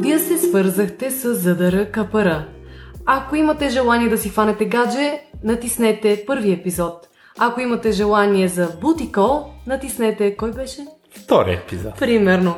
Вие се свързахте с Задъра Капара. Ако имате желание да си фанете гадже, натиснете първи епизод. Ако имате желание за бутикол, натиснете кой беше? Втори епизод. Примерно.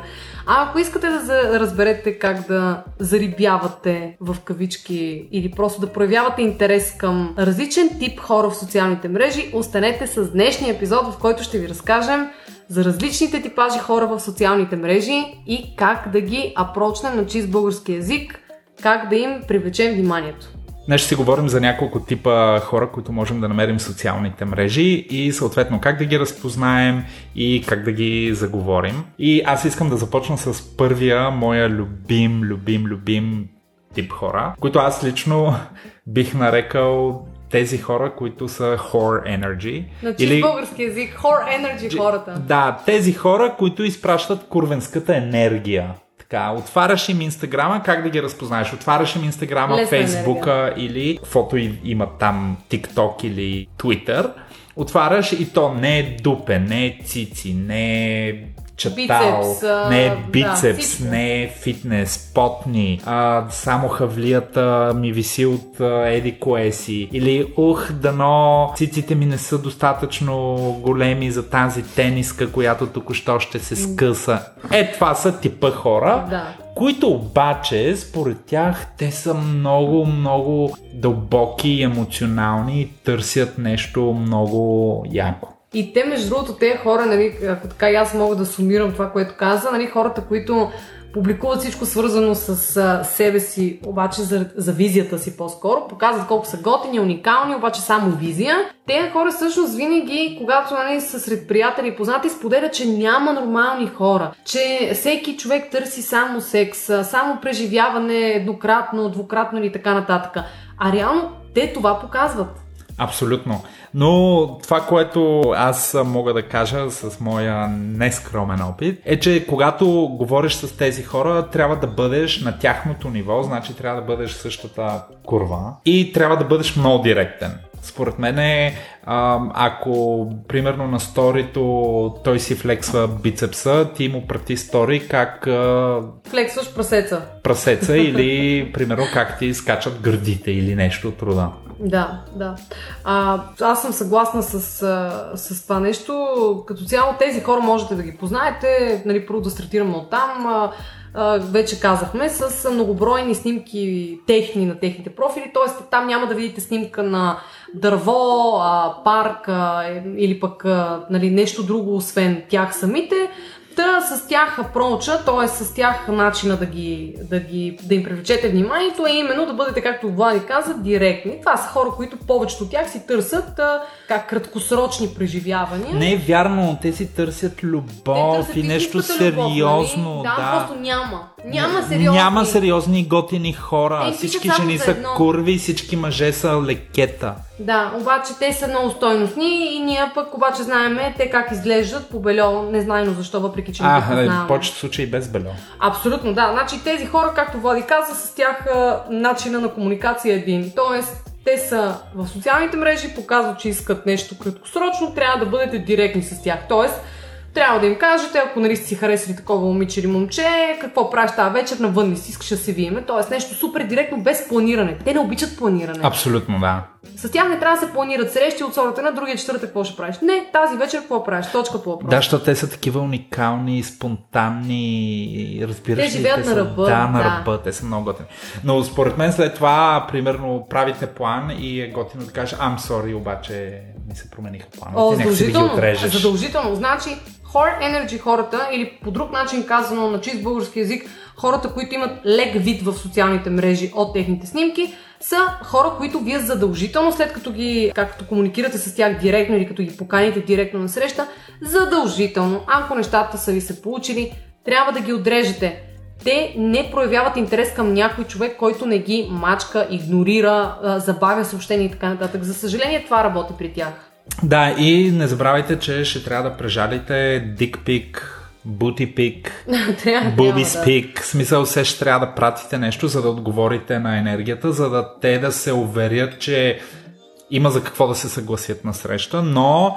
А ако искате да разберете как да зарибявате в кавички или просто да проявявате интерес към различен тип хора в социалните мрежи, останете с днешния епизод, в който ще ви разкажем за различните типажи хора в социалните мрежи и как да ги апрочнем на чист български язик, как да им привлечем вниманието. Днес ще си говорим за няколко типа хора, които можем да намерим в социалните мрежи и съответно как да ги разпознаем и как да ги заговорим. И аз искам да започна с първия моя любим, любим, любим тип хора, които аз лично бих нарекал тези хора, които са whore energy. На чист български язик, hor energy хората. Да, тези хора, които изпращат курвенската енергия. Така, отваряш им инстаграма, как да ги разпознаеш? Отваряш им инстаграма, фейсбука или каквото и имат там TikTok или Twitter. Отваряш и то не е дупе, не е цици, не е чатал, Бицепс, не е да, бицепс, всичко. не е фитнес, потни, а, само хавлията ми виси от а, еди кое си. Или ух, дано циците ми не са достатъчно големи за тази тениска, която току-що ще се скъса. Е, това са типа хора, Да. които обаче, според тях, те са много, много дълбоки и емоционални и търсят нещо много яко. И те, между другото, те хора, нали, ако така и аз мога да сумирам това, което каза, нали, хората, които публикуват всичко свързано с а, себе си, обаче за, за визията си по-скоро, показват колко са готини, уникални, обаче само визия. Те хора всъщност винаги, когато нали, са сред приятели и познати, споделят, че няма нормални хора, че всеки човек търси само секс, само преживяване еднократно, двукратно или така нататък. А реално те това показват. Абсолютно. Но това, което аз мога да кажа с моя нескромен опит, е, че когато говориш с тези хора, трябва да бъдеш на тяхното ниво, значи трябва да бъдеш същата курва и трябва да бъдеш много директен. Според мен е, ако примерно на сторито той си флексва бицепса, ти му прати стори как Флексваш прасеца. прасеца или примерно как ти скачат гърдите или нещо от рода. Да, да. А, аз съм съгласна с, с това нещо. Като цяло тези хора можете да ги познаете. Нали, първо да стартираме от там. А, вече казахме, с многобройни снимки техни на техните профили, т.е. там няма да видите снимка на дърво, а, парк а, е, или пък а, нали, нещо друго, освен тях самите. Та с тях проуча, т.е. с тях начина да, ги, да, ги, да им привлечете вниманието е именно да бъдете, както Влади каза, директни. Това са хора, които повечето от тях си търсят а, как краткосрочни преживявания. Не е вярно, те си търсят Те любов търсят и нещо истинската любов, сериозно. нали? Да, да. просто няма. Няма сериозни. Няма сериозни готини хора. Е, всички жени са курви, всички мъже са лекета. Да, обаче те са много стойностни и ние пък обаче знаеме те как изглеждат по бельо, незнайно защо, въпреки че не ги А, е, познаваме. в повечето случаи без бельо. Абсолютно, да. Значи тези хора, както Влади каза, с тях начина на комуникация е един. Тоест, те са в социалните мрежи, показват, че искат нещо краткосрочно, трябва да бъдете директни с тях. Тоест, трябва да им кажете, ако нали си харесали такова момиче или момче, какво правиш тази вечер, навън ли си искаш да се виеме. Тоест, нещо супер директно, без планиране. Те не обичат планиране. Абсолютно, да. С тях не трябва да се планират срещи от сорта на другия четвъртък, какво ще правиш. Не, тази вечер какво правиш, точка по. Да, защото те са такива уникални, спонтанни, разбираш Те живеят на са, ръба, Да, на да. ръба, те са много готини. Но според мен след това, примерно, правите план и е готино да кажеш, I'm sorry, обаче ми се промениха плановете. О, задължително. Задължително. Значи, Hard Energy хората, или по друг начин казано на чист български язик, хората, които имат лек вид в социалните мрежи от техните снимки, са хора, които вие задължително, след като ги, както комуникирате с тях директно или като ги поканите директно на среща, задължително, ако нещата са ви се получили, трябва да ги отрежете. Те не проявяват интерес към някой човек, който не ги мачка, игнорира, забавя съобщения и така нататък. За съжаление, това работи при тях. Да, и не забравяйте, че ще трябва да прежалите дикпик, бутипик, трябва, Буби трябва, да. спик, в смисъл все ще трябва да пратите нещо, за да отговорите на енергията, за да те да се уверят, че има за какво да се съгласят на среща, но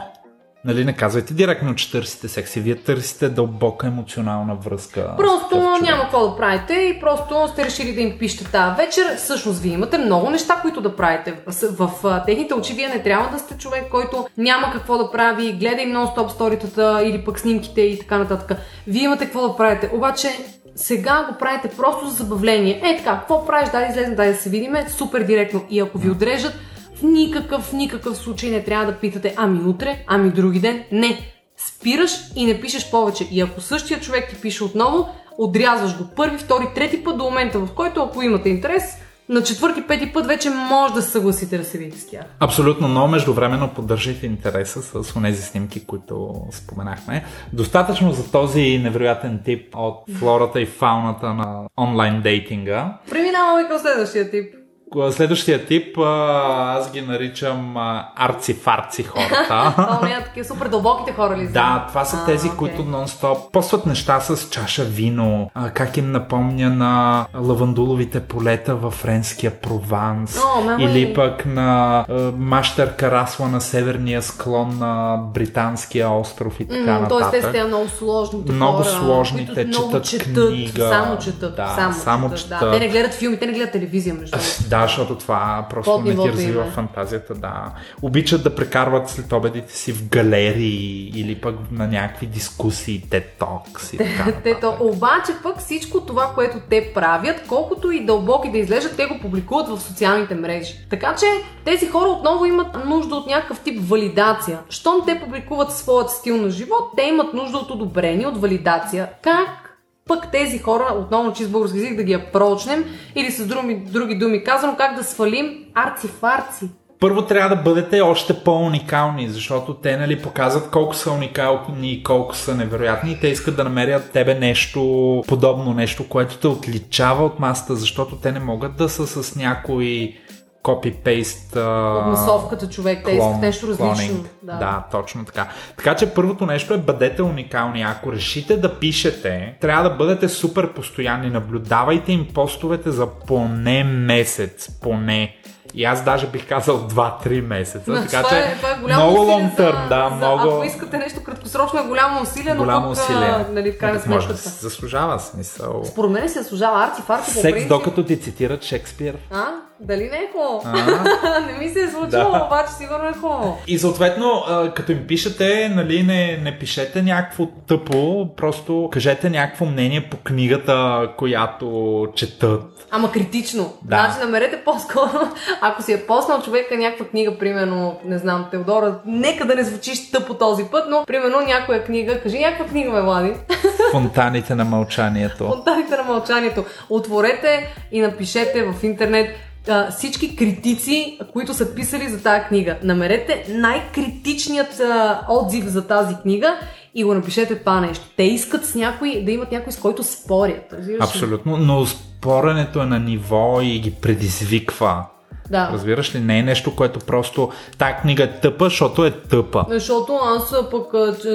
нали, не казвайте директно, че търсите секси. Вие търсите дълбока емоционална връзка. Просто няма какво да правите и просто сте решили да им пишете тази вечер. Всъщност, вие имате много неща, които да правите. В, в, в техните очи вие не трябва да сте човек, който няма какво да прави, гледа им нон-стоп сторитата или пък снимките и така нататък. Вие имате какво да правите. Обаче сега го правите просто за забавление. Е така, какво правиш? Дай да излезем, дай да се видиме. Супер директно. И ако ви отрежат, в никакъв, никакъв случай не трябва да питате ами утре, ами други ден. Не. Спираш и не пишеш повече. И ако същия човек ти пише отново, отрязваш го първи, втори, трети път до момента, в който ако имате интерес, на четвърти, пети път вече може да се съгласите да се видите с тях. Абсолютно, но междувременно поддържайте интереса с тези снимки, които споменахме. Достатъчно за този невероятен тип от флората и фауната на онлайн дейтинга. Преминаваме към следващия тип. Следващия тип, аз ги наричам арци-фарци хората. Това такива супер дълбоките хора ли? Да, това са тези, които нон-стоп постват неща с чаша вино, как им напомня на лавандуловите полета във френския Прованс, или пък на Маштер Карасла на северния склон на британския остров и така нататък. Тоест те сте много сложните Много хора, сложни, те четат, четат книга. Само четат, да, само, само четат. Да. Те не гледат филми, те не гледат телевизия между Да, защото това просто не ти развива фантазията, да. Обичат да прекарват след обедите си в галерии или пък на някакви дискусии, Talks и така Тето, обаче пък всичко това, което те правят, колкото и дълбоки да излежат, те го публикуват в социалните мрежи. Така че тези хора отново имат нужда от някакъв тип валидация. Щом те публикуват своят стил на живот, те имат нужда от одобрение, от валидация. Как пък тези хора, отново чист български език, да ги апрочнем или с други, други думи казано, как да свалим арци-фарци. Първо трябва да бъдете още по-уникални, защото те нали, показват колко са уникални и колко са невероятни и те искат да намерят тебе нещо подобно, нещо, което те отличава от масата, защото те не могат да са с някои копи-пейст. От масовката човек, те искат нещо различно. Да. да, точно така. Така че първото нещо е бъдете уникални. Ако решите да пишете, трябва да бъдете супер постоянни. Наблюдавайте им постовете за поне месец. Поне. И аз даже бих казал 2-3 месеца. Но, така това че е, това е много long term, за, да, за, много. Ако искате нещо краткосрочно е голямо усилие, но голямо пък, усилие. нали, в крайна да сметка. се заслужава смисъл. Според мен се заслужава арти фарти Секс, докато ти цитират Шекспир. А? Дали не е хубаво? Не ми се е случило, Да. обаче сигурно е хубаво. И съответно, като им пишете, нали, не, не пишете някакво тъпо, просто кажете някакво мнение по книгата, която четат. Ама критично. Да. Значи намерете по-скоро, ако си е поснал човека някаква книга, примерно, не знам, Теодора, нека да не звучиш тъпо този път, но примерно някоя книга, кажи някаква книга, ме Влади. Фонтаните на мълчанието. Фонтаните на мълчанието. Отворете и напишете в интернет а, всички критици, които са писали за тази книга. Намерете най-критичният а, отзив за тази книга и го напишете това нещо. Те искат с някой, да имат някой с който спорят. Абсолютно, но споренето е на ниво и ги предизвиква. Да. Разбираш ли? Не е нещо, което просто тази книга е тъпа, защото е тъпа. Защото аз пък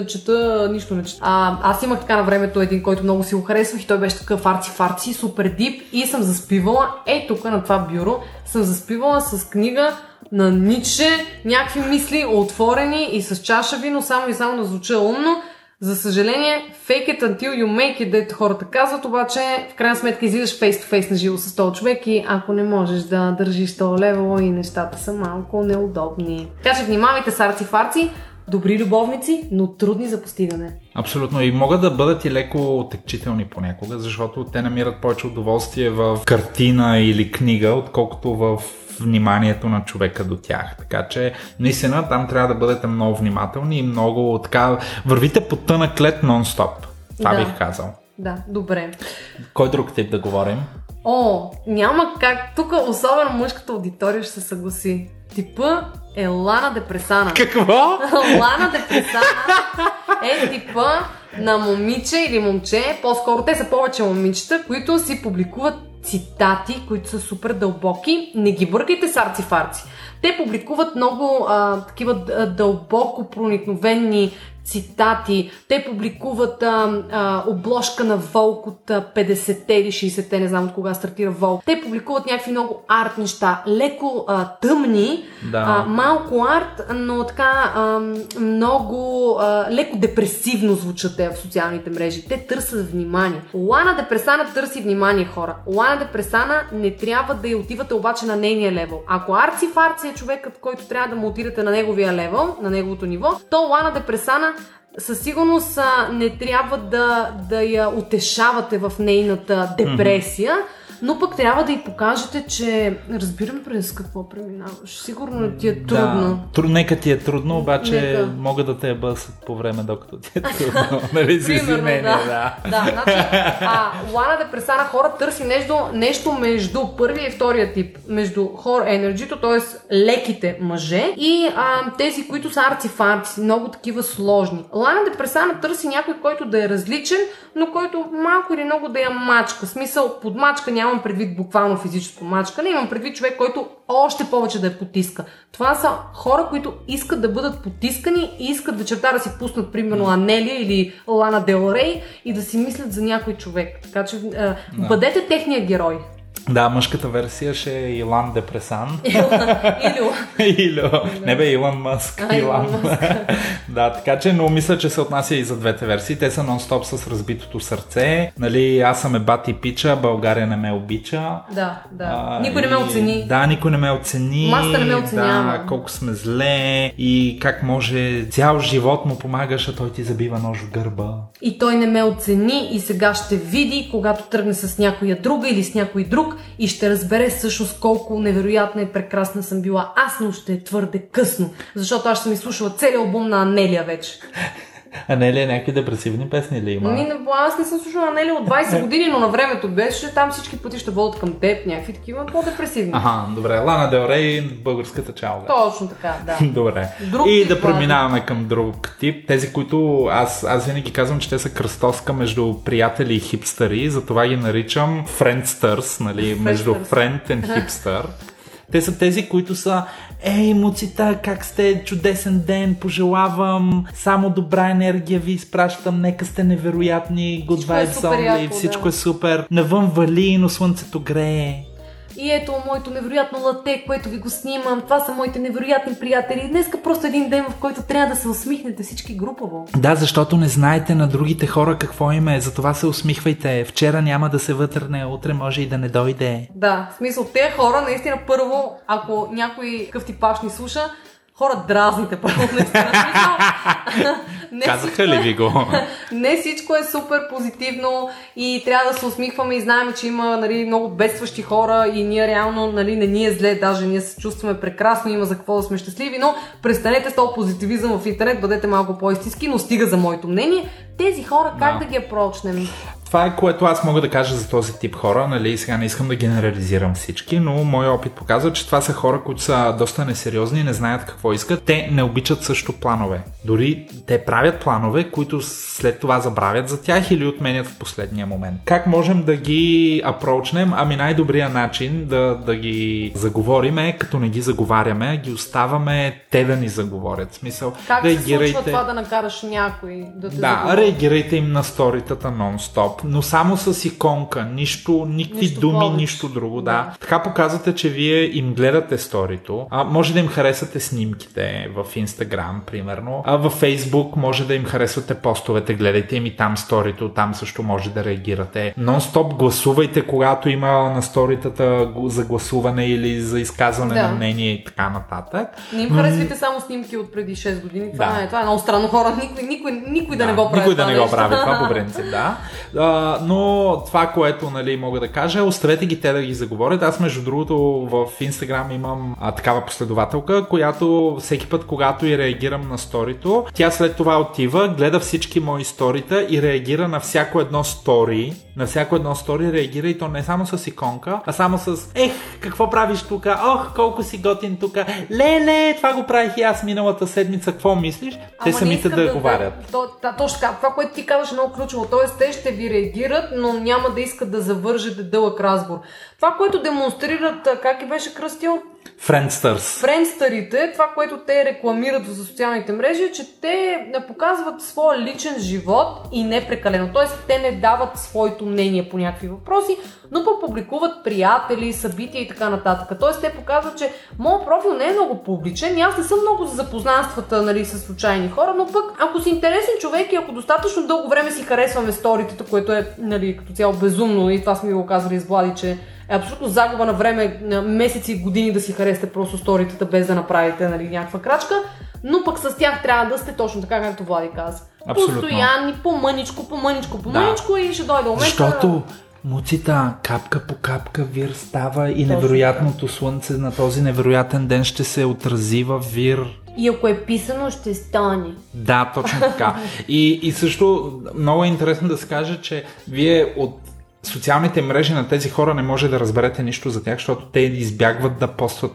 чета, нищо не чета. А, аз имах така на времето един, който много си го харесвах и той беше такъв фарци-фарци, супер дип и съм заспивала, е тук на това бюро, съм заспивала с книга на Ницше, някакви мисли отворени и с чаша вино, само и само да звуча умно. За съжаление, fake it until you make it, дето хората казват, обаче в крайна сметка излизаш face to face на живо с този човек и ако не можеш да държиш този левел и нещата са малко неудобни. Така че внимавайте с арци-фарци, добри любовници, но трудни за постигане. Абсолютно. И могат да бъдат и леко отекчителни понякога, защото те намират повече удоволствие в картина или книга, отколкото в вниманието на човека до тях. Така че, наистина, там трябва да бъдете много внимателни и много така, вървите по тънък лед нон-стоп. Това Да. бих казал. Да, добре. Кой друг тип да говорим? О, няма как. Тук особено мъжката аудитория ще се съгласи. Типа е Лана Депресана. Какво? Лана Депресана е типа на момиче или момче, по-скоро те са повече момичета, които си публикуват цитати, които са супер дълбоки. Не ги бъркайте с арци-фарци. Те публикуват много а, такива дълбоко проникновени цитати, те публикуват а, а, обложка на Волк от а, 50-те или 60-те, не знам от кога стартира Волк. Те публикуват някакви много арт неща, леко а, тъмни, Да. а, малко арт, но така а, много а, леко депресивно звучат те в социалните мрежи. Те търсят внимание. Лана Депресана търси внимание, хора. Лана Депресана не трябва да я отивате обаче на нейния левел. Ако Арци Фарци е човекът, който трябва да му отидете на неговия левел, на неговото ниво, то Лана Депресана със сигурност не трябва да, да я утешавате в нейната депресия, но пък трябва да й покажете, че разбирам през какво преминаваш. Сигурно ти е трудно. Да, тру, нека ти е трудно, обаче Нека. могат да те я бъсат по време, докато ти е трудно. нали си Примерно, да. да. да значи, а, Лана Депресана хора търси нещо, нещо между първия и втория тип. Между хор енерджито, т.е. леките мъже и а, тези, които са арци-фарци, много такива сложни. Лана Депресана търси някой, който да е различен, но който малко или много да я мачка. В смисъл, под мачка нямам предвид буквално физическо мачка, не имам предвид човек, който още повече да я потиска. Това са хора, които искат да бъдат потискани и искат вечерта да си пуснат, примерно, Анелия или Лана Дел Рей и да си мислят за някой човек. Така че а, бъдете техния герой. Да, мъжката версия ще е Илан Депресан. Или Ило. Не бе, Илон Мъск. А, Илон Мъск. да, така че, но мисля, че се отнася и за двете версии. Те са нон-стоп с разбитото сърце. Нали, аз съм е бати пича, България не ме обича. Да, да. А, Никой не ме оцени. Да, никой не ме оцени. Масата не ме оценява. Да, колко сме зле и как може цял живот му помагаш, а той ти забива нож в гърба. И той не ме оцени и сега ще види, когато тръгне с някоя друга или с някой друг и ще разбере всъщност колко невероятна и прекрасна съм била. Аз, но ще е твърде късно, защото аз съм изслушала целият албум на Анелия вече. А не ли е някакви депресивни песни ли има? Ми, не- аз не съм слушала Анелия от 20 години, но на времето беше, там всички пъти ще водят към теб, някакви такива по-депресивни. Аха, добре. Лана Дел Рей, българската чалга. Точно така, да. Добре. Друг и тип да преминаваме към друг тип. Тези, които аз, аз винаги казвам, че те са кръстоска между приятели и хипстъри, затова ги наричам friendsters, нали, между friend and hipster. Те са тези, които са Ей, муцита, как сте? Чудесен ден, пожелавам само добра енергия ви изпращам, нека сте невероятни, good Всичко е vibes супер only, яко, всичко да. е супер, навън вали, но слънцето грее. И ето моето невероятно лате, което ви го снимам. Това са моите невероятни приятели. Днеска просто един ден, в който трябва да се усмихнете всички групово. Да, защото не знаете на другите хора какво им е, затова се усмихвайте. Вчера няма да се вътрне, утре може и да не дойде. Да, в смисъл, тези хора, наистина, първо, ако някой къв типаш ни слуша, хора дразните първо, наистина. Не Казаха ли е- ви го? Не всичко е супер позитивно и трябва да се усмихваме и знаем, че има нали, много бедстващи хора и ние реално нали, не ни е зле, даже ние се чувстваме прекрасно, има за какво да сме щастливи, но престанете с този позитивизъм в интернет, бъдете малко по-истински, но стига за моето мнение. Тези хора как Да. да, ги апрочнем? Това е което аз мога да кажа за този тип хора, нали, сега не искам да генерализирам всички, но моят опит показва, че това са хора, които са доста несериозни, не знаят какво искат. Те не обичат също планове. Дори те правят планове, които след това забравят за тях или отменят в последния момент. Как можем да ги апрочнем? Ами най-добрият начин да, да ги заговорим е като не ги заговаряме, ги оставаме те да ни заговорят. В смисъл, Как се реагирайте. случва това да накараш някой да те Да, заговори? реагирайте им на сторитата нон-стоп, но само с иконка, нищо, никакви Нищо думи, повече. нищо друго, да. Да. Така показвате, че вие им гледате сторито, а може да им харесате снимките в Instagram, примерно, а във Facebook може да им харесвате постовете, гледайте им и там сторито, там също може да реагирате. Нон-стоп гласувайте, когато има на сторитата за гласуване или за изказване Да. на мнение и така нататък. Не им харесвайте само снимки от преди 6 години. Това, Да. е, това е много странно хора. Никой, никой, никой да, не го прави. Никой да не го прави това по принцип, да. А, но това, което нали, мога да кажа, е оставете ги те да ги заговорят. Аз, между другото, в Instagram имам а, такава последователка, която всеки път, когато и реагирам на сторито, тя след това отива, гледа всички мои сторита и реагира на всяко едно стори. На всяко едно стори реагира и то не само с иконка, а само с Ех, какво правиш тук? Ох, колко си готин тук. Леле, това го правих и аз миналата седмица. Какво мислиш? Те Ама не самите искат да, говорят. Да, да, точно така. Това, което ти казваш е много ключово. Тоест, те ще ви реагират, но няма да искат да завържете дълъг разговор. Това, което демонстрират, как и беше кръстил, Френдстърс. Френдстърите, това, което те рекламират за социалните мрежи, е, че те показват своя личен живот и не прекалено. Тоест, те не дават своето мнение по някакви въпроси, но публикуват приятели, събития и така нататък. Тоест, те показват, че моят профил не е много публичен и аз не съм много за запознанствата нали, с случайни хора, но пък ако си интересен човек и ако достатъчно дълго време си харесваме сторитата, което е нали, като цяло безумно и това сме го казали с Влади, че е абсолютно загуба на време, месеци и години да си харесате просто сторитата без да направите нали, някаква крачка, но пък с тях трябва да сте точно така, както Влади каза. Абсолютно. Постоянни, по-мъничко, по-мъничко, по-мъничко да. и ще дойде момент. Защото Муцита, капка по капка вир става и невероятното слънце на този невероятен ден ще се отрази в вир. И ако е писано, ще стане. Да, точно така. И, и също много е интересно да се каже, че вие от социалните мрежи на тези хора не може да разберете нищо за тях, защото те избягват да постват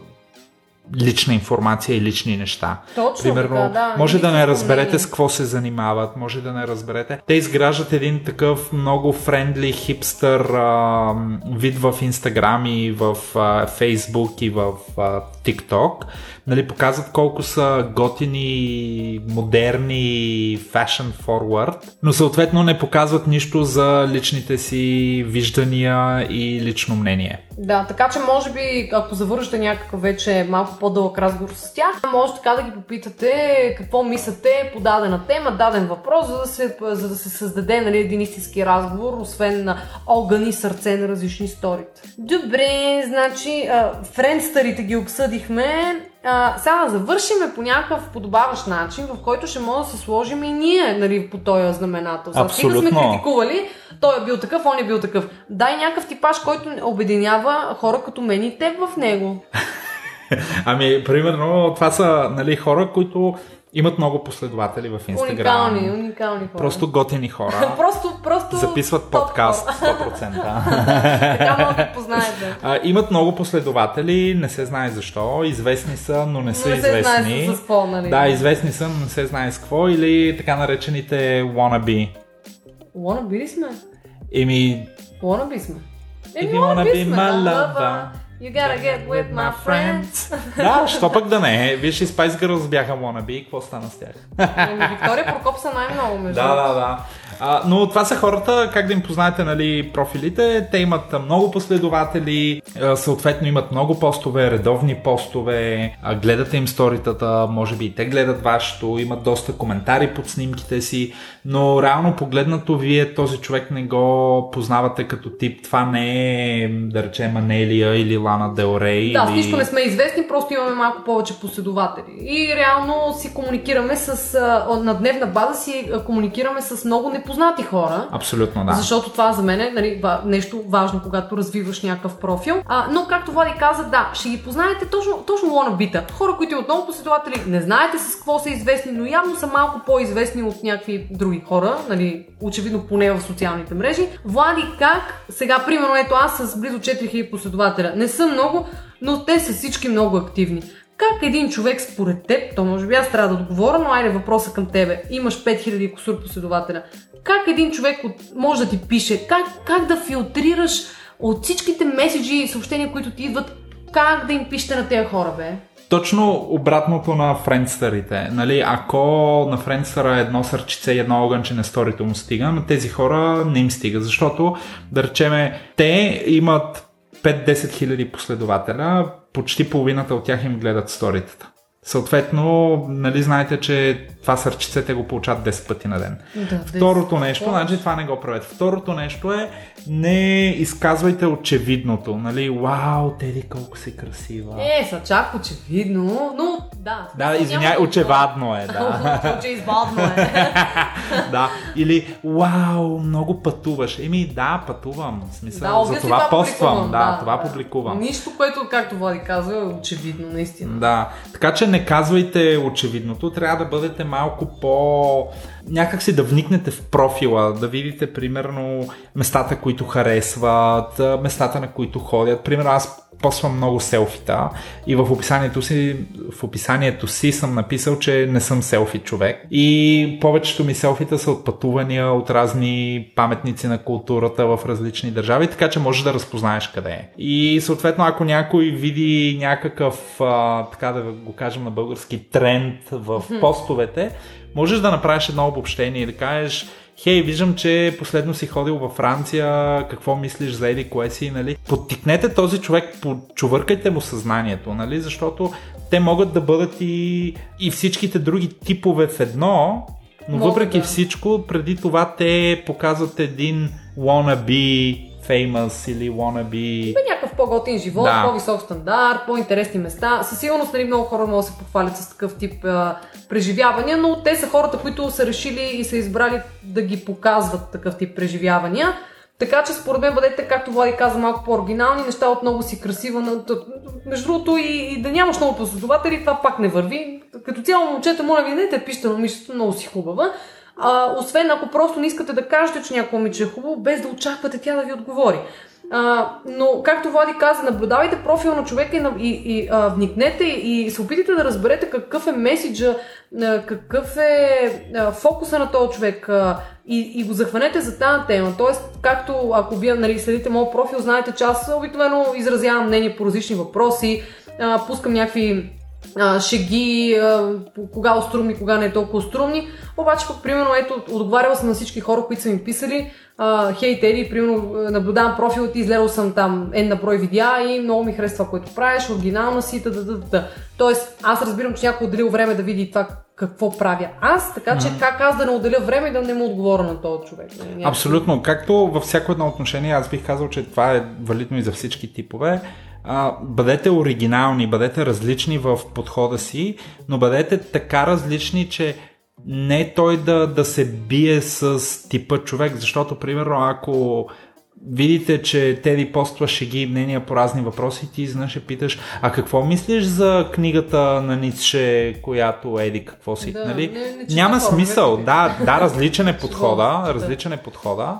лична информация и лични неща. Точно Примерно, така, да. може да не разберете с какво се занимават, може да не разберете. Те изграждат един такъв много френдли хипстър а, вид в Инстаграм и в а, Фейсбук и в а, TikTok. Нали, показват колко са готини, модерни, fashion forward, но съответно не показват нищо за личните си виждания и лично мнение. Да, така че може би, ако завършите някакъв вече малко по-дълъг разговор с тях, може така да ги попитате какво мислите по дадена тема, даден въпрос, за да се, за да се създаде нали, един истински разговор, освен на огън и сърце на различни сторите. Добре, значи, а, френдстарите ги обсъдихме. А, сега да завършиме по някакъв подобаващ начин, в който ще може да се сложим и ние нали, по този знаменател. Сега стига сме Абсолютно. критикували, той е бил такъв, он е бил такъв. Дай някакъв типаж, който обединява хора като мен и теб в него. Ами, примерно, това са нали, хора, които имат много последователи в Инстаграм. Уникални, уникални хора. Просто готини хора. просто, просто... Записват подкаст хора. 100%. така може да познаете. А, имат много последователи, не се знае защо. Известни са, но не са не се знае известни. с, какво, нали? Да, известни са, но не се знае с какво. Или така наречените wannabe. Wannabe ли сме? Еми, Wannabe сме. If you wanna be my lover, You gotta get with my friends. да, що пък да не е. Виж, и Spice Girls бяха wannabe и какво стана с тях? Еми, Виктория Прокоп са най-много между. Да, да, да. А, но това са хората, как да им познаете нали, профилите. Те имат много последователи, съответно имат много постове, редовни постове, гледате им сторитата, може би и те гледат вашето, имат доста коментари под снимките си, но реално погледнато вие този човек не го познавате като тип. Това не е, да речем, Анелия или Лана Делрей. Да, с или... нищо не сме известни, просто имаме малко повече последователи. И реално си комуникираме с, на дневна база си комуникираме с много непознати хора. Абсолютно, да. Защото това за мен е нали, нещо важно, когато развиваш някакъв профил. А, но, както Влади каза, да, ще ги познаете точно, точно лонабита. Хора, които много последователи, не знаете с какво са известни, но явно са малко по-известни от някакви други хора, нали, очевидно поне в социалните мрежи. Влади, как? Сега, примерно, ето аз с близо 4000 последователя. Не са много, но те са всички много активни. Как един човек според теб, то може би аз трябва да отговоря, но айде въпроса към тебе. Имаш 5000 косур последователя. Как един човек от, може да ти пише? Как, как да филтрираш от всичките меседжи и съобщения, които ти идват, как да им пишете на тези хора, бе? Точно обратното на френдстърите. Нали, ако на френдстъра едно сърчице и едно огънче на сторито му стига, на тези хора не им стига, защото, да речеме, те имат 5-10 хиляди последователя, почти половината от тях им гледат сторитата. Съответно, нали знаете, че това сърчице те го получават 10 пъти на ден. Да, Второто нещо, значи това не го правете. Второто нещо е не изказвайте очевидното. Нали, вау, Теди колко си красива. Е, са чак очевидно, но да. Да, извиняй, очевадно е, да. Очевидно е. да. Или, вау, много пътуваш. Еми, да, пътувам. В смисъл, Да, за obviously това поствам. публикувам, Да, това публикувам. Нищо, което, както Влади казва, е очевидно, наистина. Да, така че не казвайте очевидното, трябва да бъдете малко по... Някак си да вникнете в профила, да видите примерно местата, които харесват, местата на които ходят. Примерно аз поствам много селфита и в описанието си, в описанието си съм написал, че не съм селфи човек. И повечето ми селфита са от пътувания, от разни паметници на културата в различни държави, така че можеш да разпознаеш къде е. И съответно, ако някой види някакъв, а, така да го кажем на български, тренд в постовете, можеш да направиш едно обобщение и да кажеш хей, виждам, че последно си ходил във Франция, какво мислиш за Еди кое си, нали? Подтикнете този човек, почувъркайте му съзнанието, нали? Защото те могат да бъдат и, и всичките други типове в едно, но Могат, въпреки да. всичко, преди това те показват един wannabe famous или wannabe... Има някакъв по-готин живот, Да. по-висок стандарт, по-интересни места. Със сигурност нали, много хора могат да се похвалят с такъв тип а, преживявания, но те са хората, които са решили и са избрали да ги показват такъв тип преживявания. Така че според мен бъдете, както Влади каза, малко по-оригинални, неща от много си красива. Между другото и, и да нямаш много последователи, това пак не върви. Като цяло момчета, моля ви, не те пишете на момичето, много си хубава. А, освен ако просто не искате да кажете, че някой момиче е хубаво, без да очаквате тя да ви отговори. А, но, както Влади каза, наблюдавайте профил на човека и, и, и а, вникнете и се опитайте да разберете какъв е месиджа, а, какъв е а, фокуса на този човек а, и, и го захванете за тази тема. Тоест, както ако вие нали, следите моят профил, знаете, че аз обикновено изразявам мнение по различни въпроси, а, пускам някакви а, шеги, а, кога острумни, кога не е толкова острумни. Обаче, пък, примерно, ето, отговаряла съм на всички хора, които са ми писали. А, хей, Теди, примерно, наблюдавам профила ти, изгледал съм там една на брой видеа и много ми харесва това, което правиш, оригинална си, та, та, та, та. Тоест, аз разбирам, че някой е отделил време да види това какво правя аз, така че как аз да не отделя време и да не му отговоря на този човек. нали. Абсолютно. Както във всяко едно отношение, аз бих казал, че това е валидно и за всички типове. А, бъдете оригинални, бъдете различни в подхода си, но бъдете така различни, че не той да, да се бие с типа човек, защото, примерно, ако видите, че Теди поства шеги и мнения по разни въпроси, ти изведнъж ще питаш, а какво мислиш за книгата на Ницше, която еди какво си, Да, нали? не- не Няма хора, смисъл, да, да, различен е подхода, Да. различен е подхода,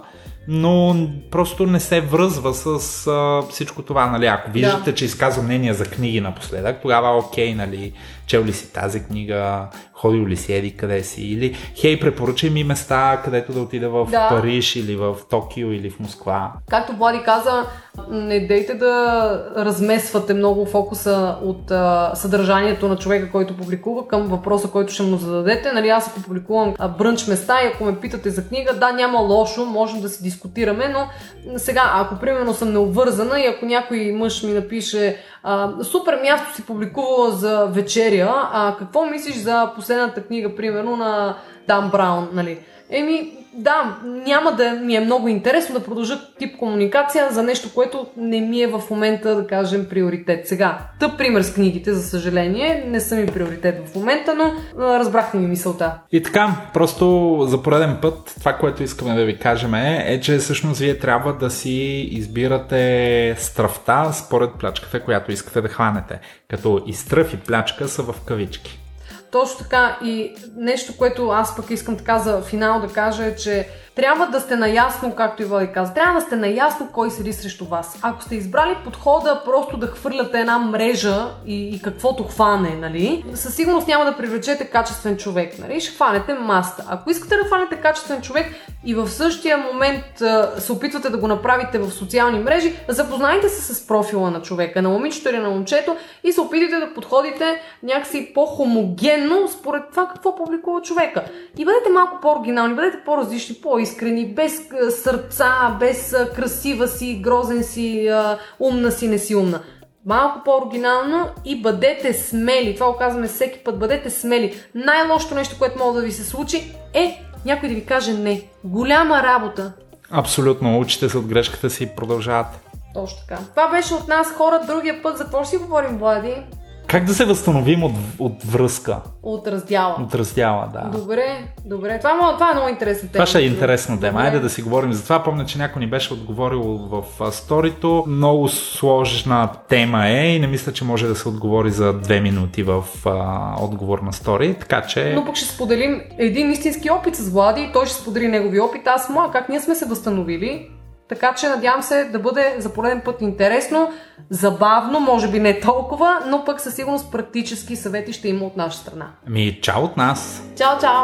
но просто не се връзва с а, всичко това, нали? Ако виждате, че изказва мнение за книги напоследък, тогава окей, нали? Чел ли си тази книга, ходил ли си еди къде си, или хей, препоръчай ми места, където да отида в Да. Париж или в Токио или в Москва. Както Влади каза, не дейте да размесвате много фокуса от а, съдържанието на човека, който публикува към въпроса, който ще му зададете. Нали, аз ако публикувам а, брънч места и ако ме питате за книга, да, няма лошо, можем да си дискутираме, но сега, ако примерно съм необвързана и ако някой мъж ми напише а, супер място си публикувала за вечеря, а какво мислиш за последната книга, примерно на Дан Браун, нали? Еми, да, няма да ми е много интересно да продължа тип комуникация за нещо, което не ми е в момента, да кажем, приоритет. Сега, тъп пример с книгите, за съжаление, не са ми приоритет в момента, но разбрахте ми мисълта. И така, просто за пореден път, това, което искаме да ви кажем е, е, че всъщност вие трябва да си избирате стръвта според плячката, която искате да хванете. Като и стръв и плячка са в кавички. Точно така и нещо, което аз пък искам така за финал да кажа е, че трябва да сте наясно, както и Влади каза, трябва да сте наясно кой седи срещу вас. Ако сте избрали подхода просто да хвърляте една мрежа и, и каквото хване, нали, със сигурност няма да привлечете качествен човек, нали, ще хванете маста. Ако искате да хванете качествен човек и в същия момент а, се опитвате да го направите в социални мрежи, запознайте се с профила на човека, на момичето или на момчето и се опитайте да подходите някакси по-хомогенно според това какво публикува човека. И бъдете малко по-оригинални, бъдете по-различни, по-искрени, без сърца, без красива си, грозен си, умна си, не си умна. Малко по-оригинално и бъдете смели. Това го казваме всеки път. Бъдете смели. Най-лошото нещо, което може да ви се случи е някой да ви каже не. Голяма работа. Абсолютно, учите се от грешката си и продължавате. Точно така. Това беше от нас хора. Другия път за какво ще си говорим, Влади? Как да се възстановим от, от връзка, От раздяла. от раздяла, да. Добре, добре. Това, мо- това е много интересна тема. Това ще е интересна тема. Добре. Айде да си говорим за това. Помня, че някой ни беше отговорил в сторито. Много сложна тема е и не мисля, че може да се отговори за две минути в а, отговор на стори. Така че... Но пък ще споделим един истински опит с Влади и той ще сподели негови опит. Аз моя, как ние сме се възстановили. Така че надявам се да бъде за пореден път интересно, забавно, може би не толкова, но пък със сигурност практически съвети ще има от наша страна. Ми, чао от нас! Чао, чао!